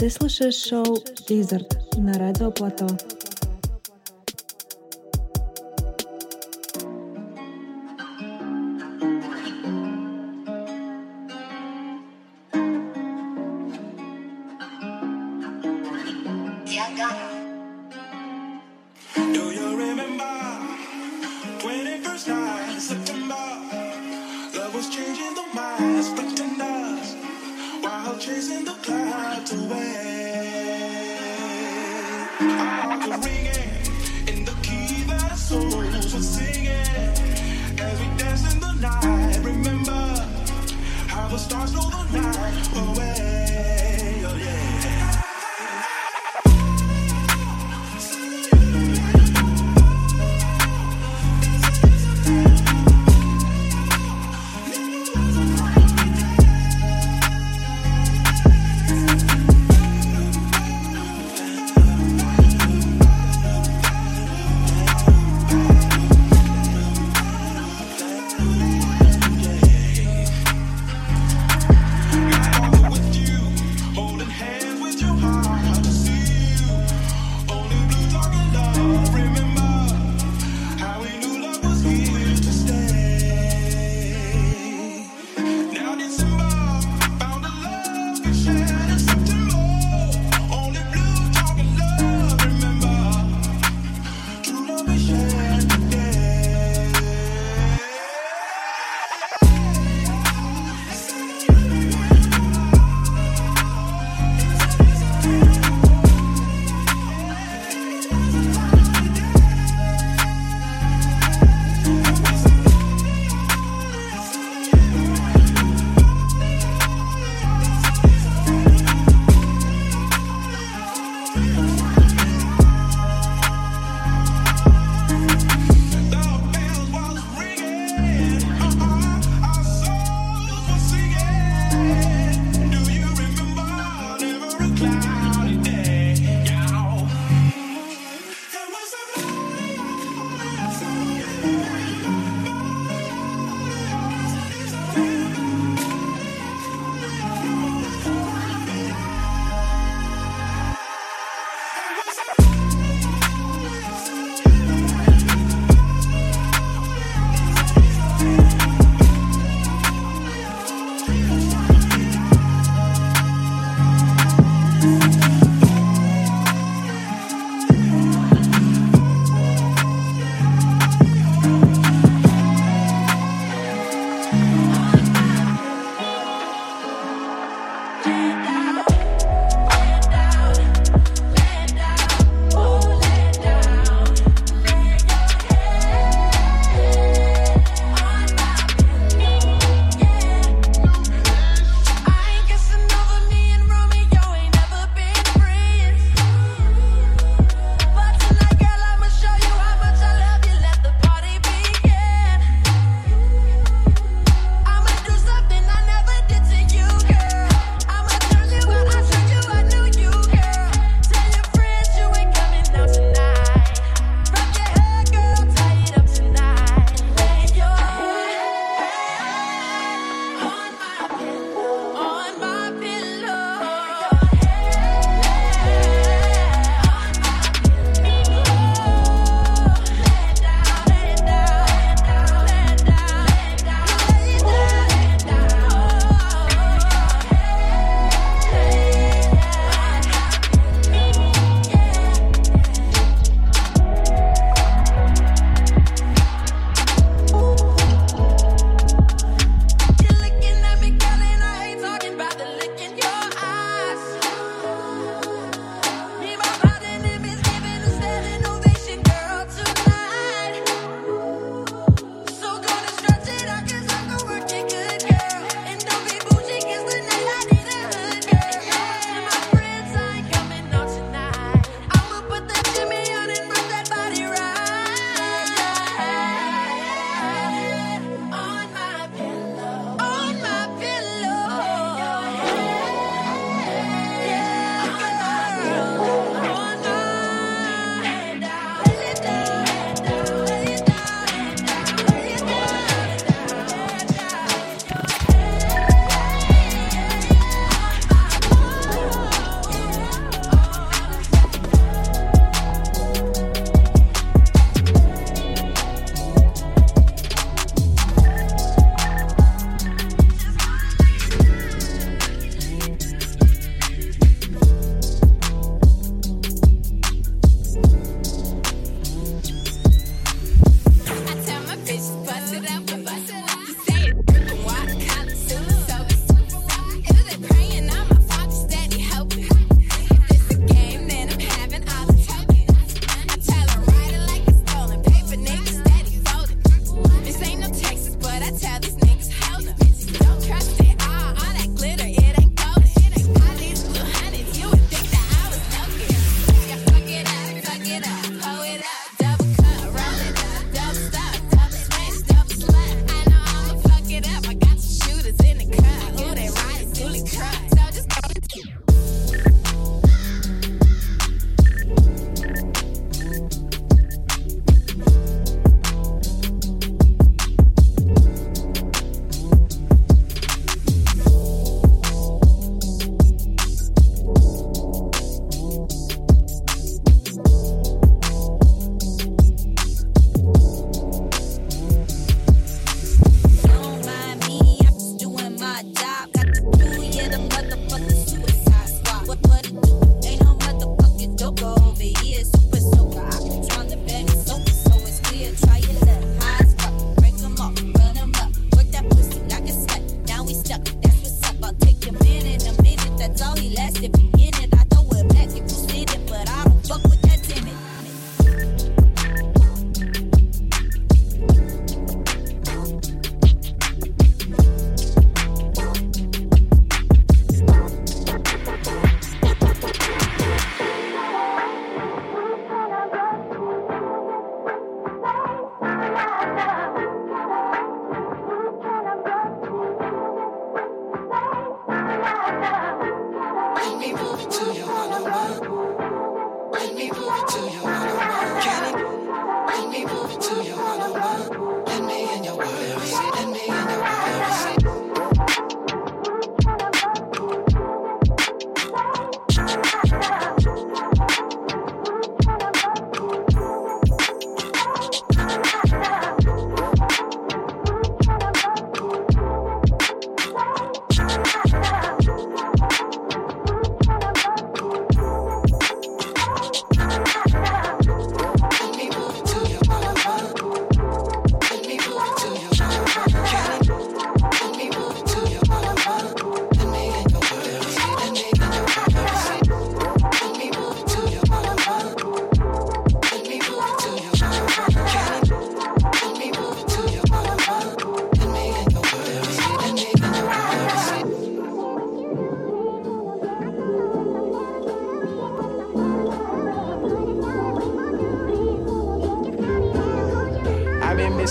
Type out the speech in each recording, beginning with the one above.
Ты слушаешь шоу «Дизерт» на Радио Плато.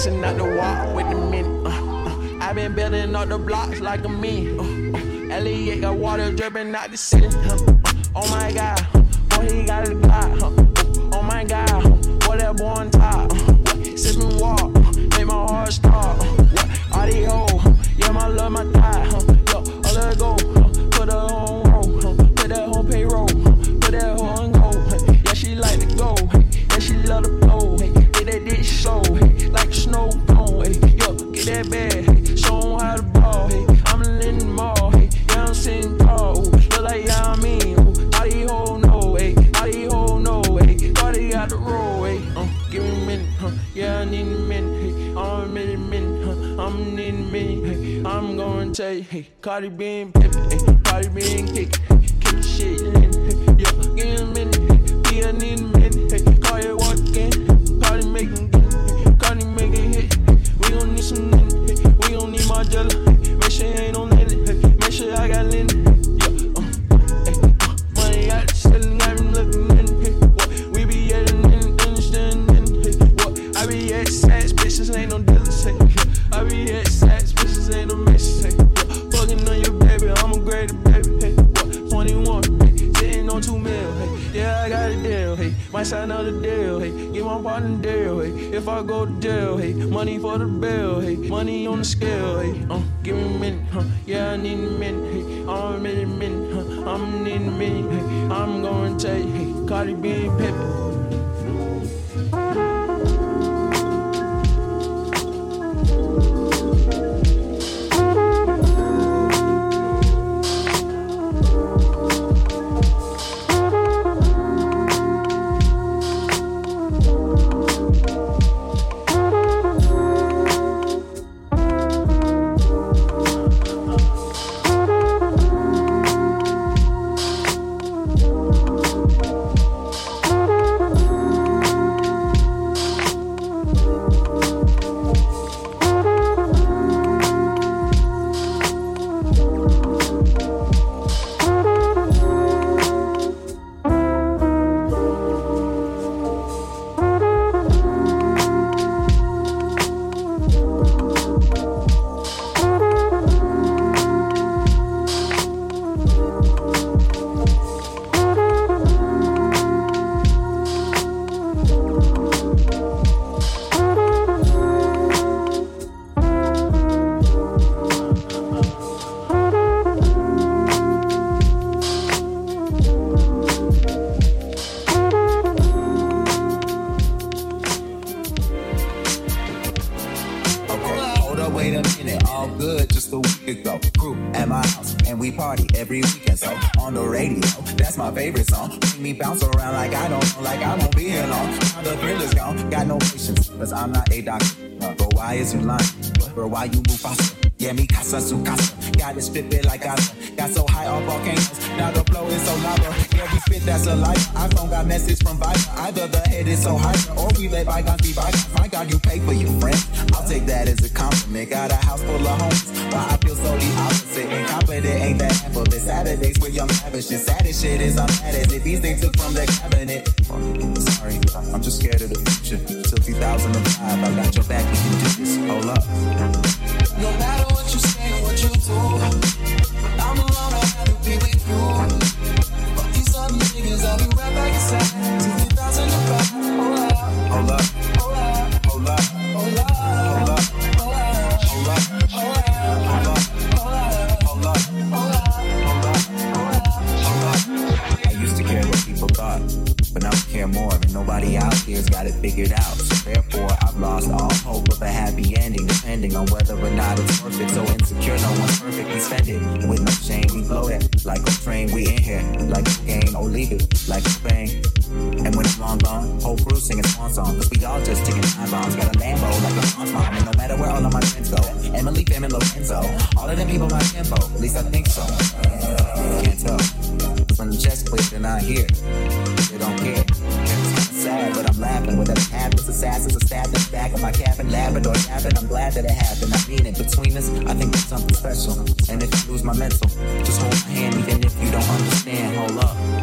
missing out the walk with the minute. Uh, uh, I've been building all the blocks like a me. Uh, uh, Elliot got water dripping out the ceiling. Uh. Oh my god, boy, he got a lot. Cardi being pimpin'. well, hey. Money on the scale, hey. Uh, give me a huh? Yeah, I need a minute, hey. I'm in a minute, huh? I'm need a minute, hey. I'm gonna take, hey. Cardi B and Pepper. Don't know, like I won't be here long. Now the thrill is gone, got no patience, cause I'm not a doctor. But why is you lying? Bro, why you move faster? Yeah, me casa su casa. Got it spit it like I got so high on volcanoes. Now the flow is so lava. Yeah, we spit that's a lie. iPhone got message from Viber. Either the head is so high, or we let bygones be bygones. My God, you pay for your friend. I'll take that as a compliment. Got a house full of homes, but I feel so the opposite. Incompetent ain't that half of it. Saturdays where young lavish. And saddest shit is I'm mad as if these things took from the cabinet. Sorry, I'm just scared of the future. Till 2005, I got your back. We can do this. Hold up. No matter what you say or what you do, got it figured out. So therefore, I've lost all hope of a happy ending, depending on whether or not it's perfect. So insecure, no one's spend it with no shame. We blow it like a train. We in here like a game, or leave it like a bang. And when it's long gone, whole crew singing swan song. Cause we all just ticking time bombs. Got a Lambo like a mom's mom. And no matter where all of my friends go, Emily, Fam, and Lorenzo, all of them people my info. At least I think so. Can't tell. When the chest clear, they're not here. They don't care. Sad, but I'm laughing. Whatever happens, assassins are stabbed in the back of my cabin, laughing or yapping. I'm glad that it happened. I mean it. Between us, I think there's something special. And if you lose my mental, just hold my hand, even if you don't understand. Hold up.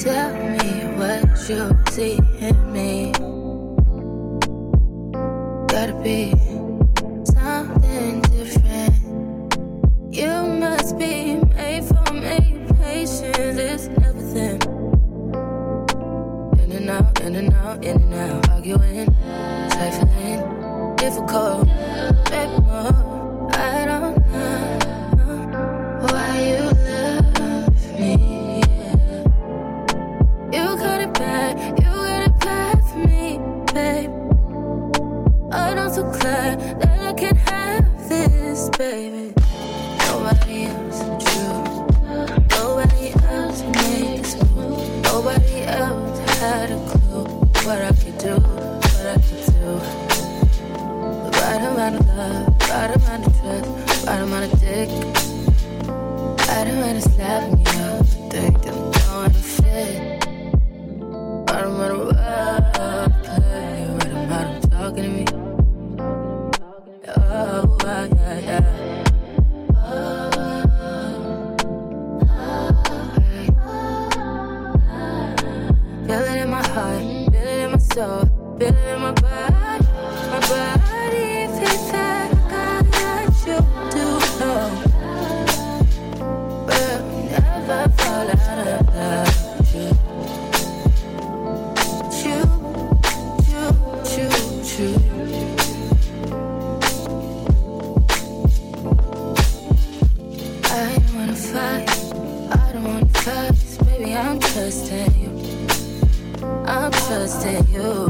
Tell me what you see in me. Gotta be to you.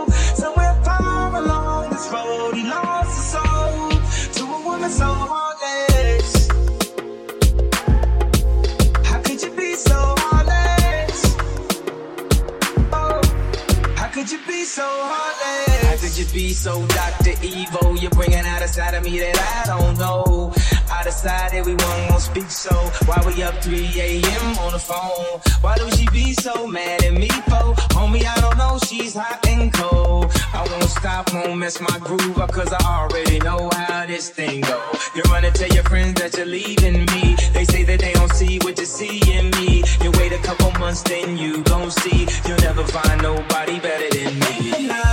So heartless? How could you be so Dr. Evil? You're bringing out a side of me that I don't know. I decided we won't, speak, so why we up 3 a.m. on the phone? Why do she be so mad at me for? Homie, I don't know, she's hot and cold. I won't stop, won't mess my groove up, cause I already know how this thing go. You run and tell your friends that you're leaving me. They say that they don't see what you see in me. You wait a couple months, then you gon' see. You'll never find nobody better than me.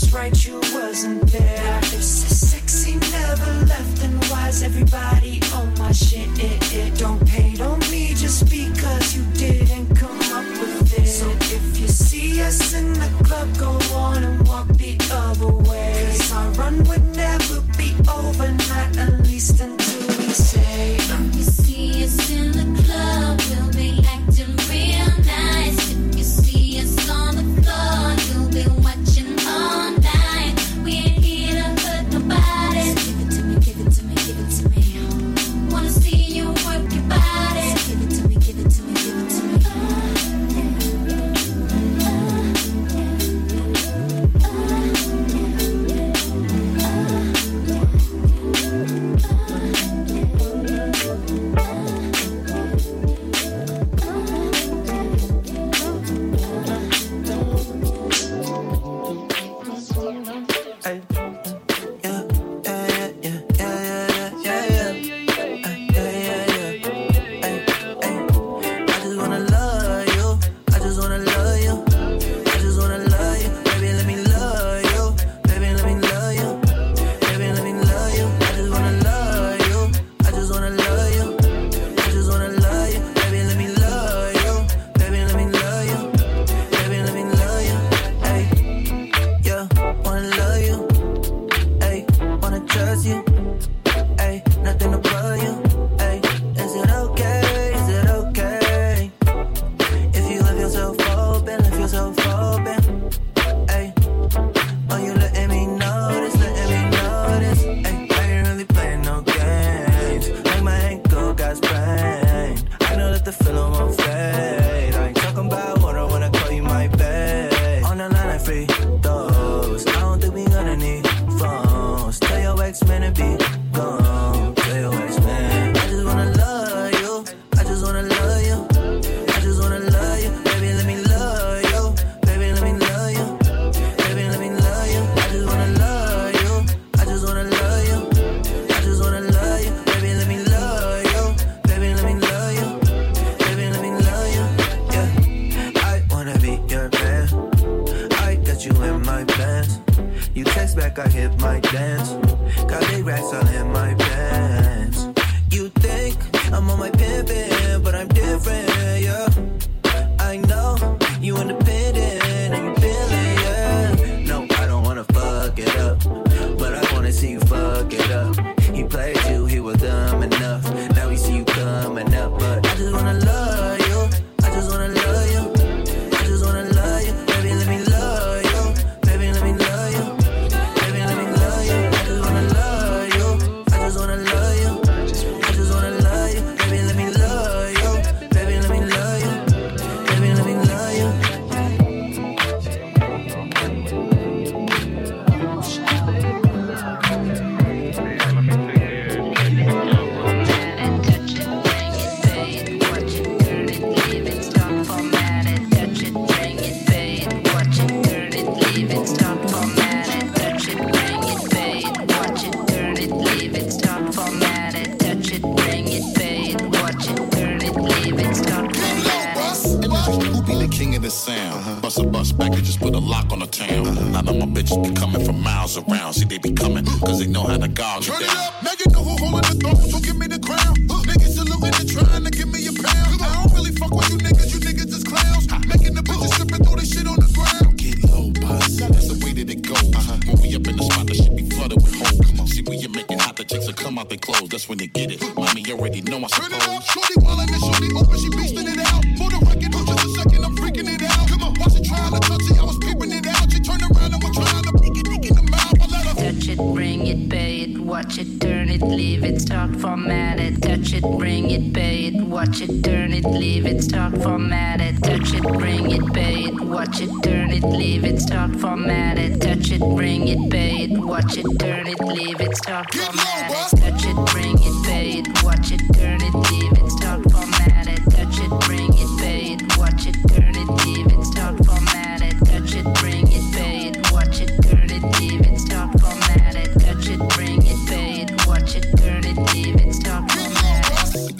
That's right, you wasn't there.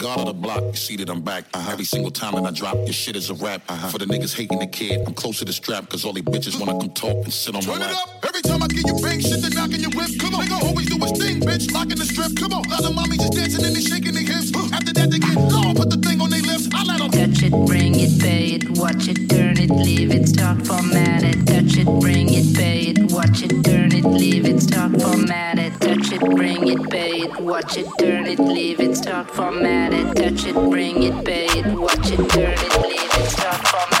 God of the block, you see that I'm back. Uh-huh. Every single time that I drop, your shit is a rap. Uh-huh. For the niggas hating the kid, I'm close to the strap, cause all these bitches wanna come talk and sit on Turn my lap. Turn it up, every time I get you bang, shit to knock in your whip. Come on, nigga always do his thing, bitch, locking the strip. Come on, lot of mommies just dancing and they shaking their hips. After that, they get low, put the thing Touch it, bring it, pay it, watch it, turn it, leave it, start formatted. Touch it, bring it, pay it, watch it, turn it, leave it, start formatted. Touch it, bring it, pay it, watch it, turn it, leave it, start formatted. Touch it, bring it, pay it, watch it, turn it, leave it, start.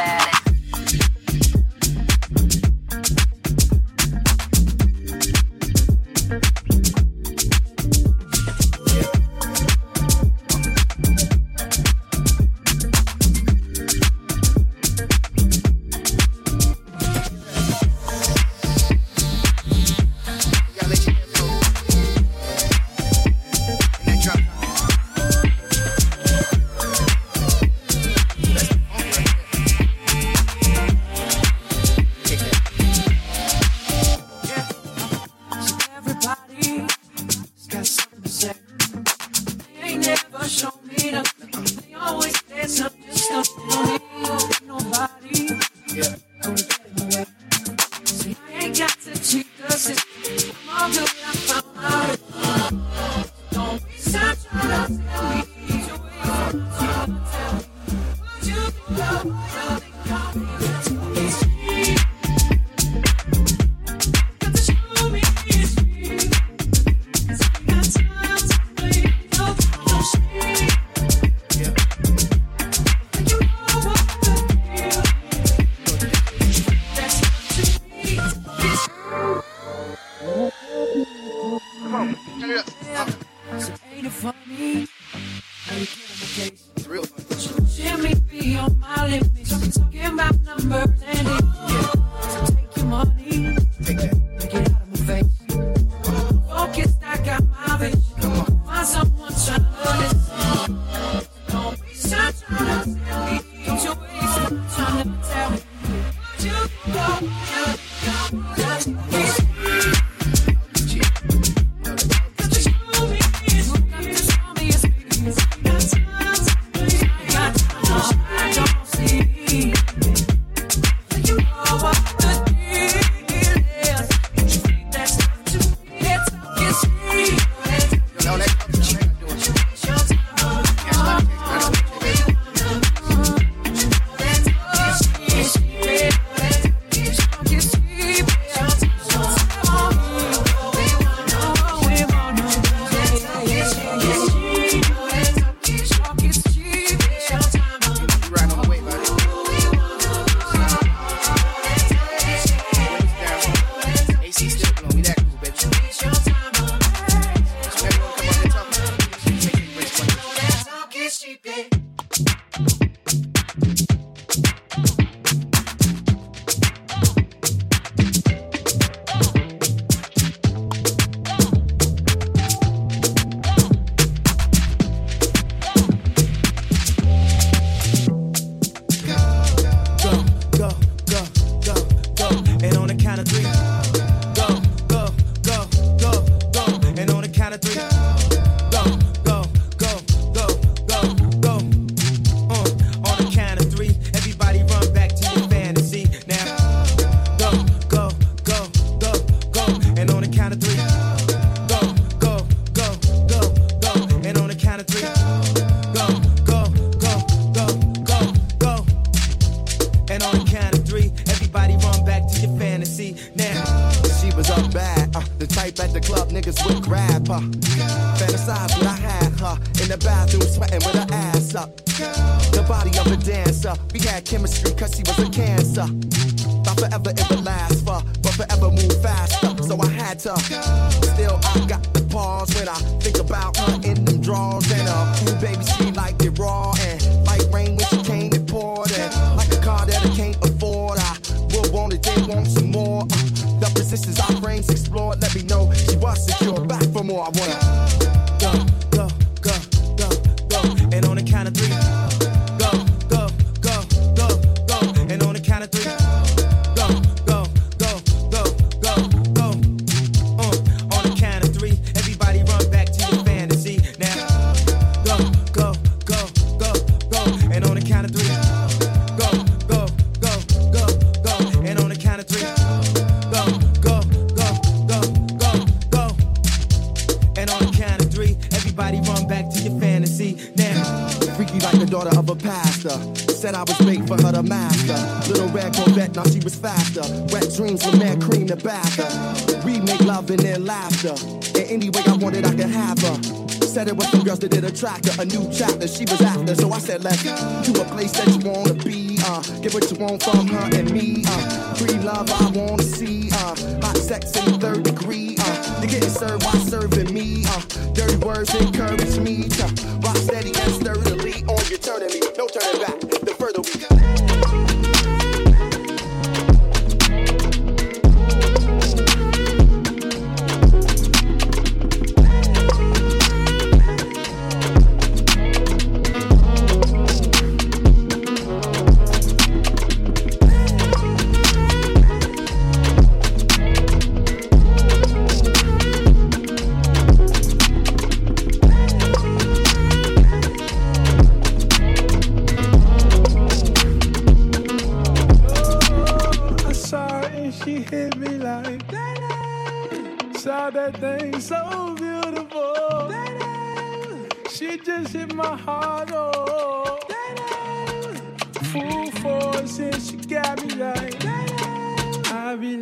was faster. Wet dreams from that cream to backer. We make love and then laughter. And any way I wanted, I could have her. Said it was some girls that did attract her. A new chapter she was after. So I said, let's go to a place that you wanna be. Uh, get what you want from her and me. Uh, free love I wanna see. Uh, hot sex in the third degree. Uh, you're getting served while serving me. Uh, dirty words encourage me. Uh, rock steady and sturdily on your turning me. No turning back.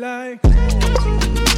like.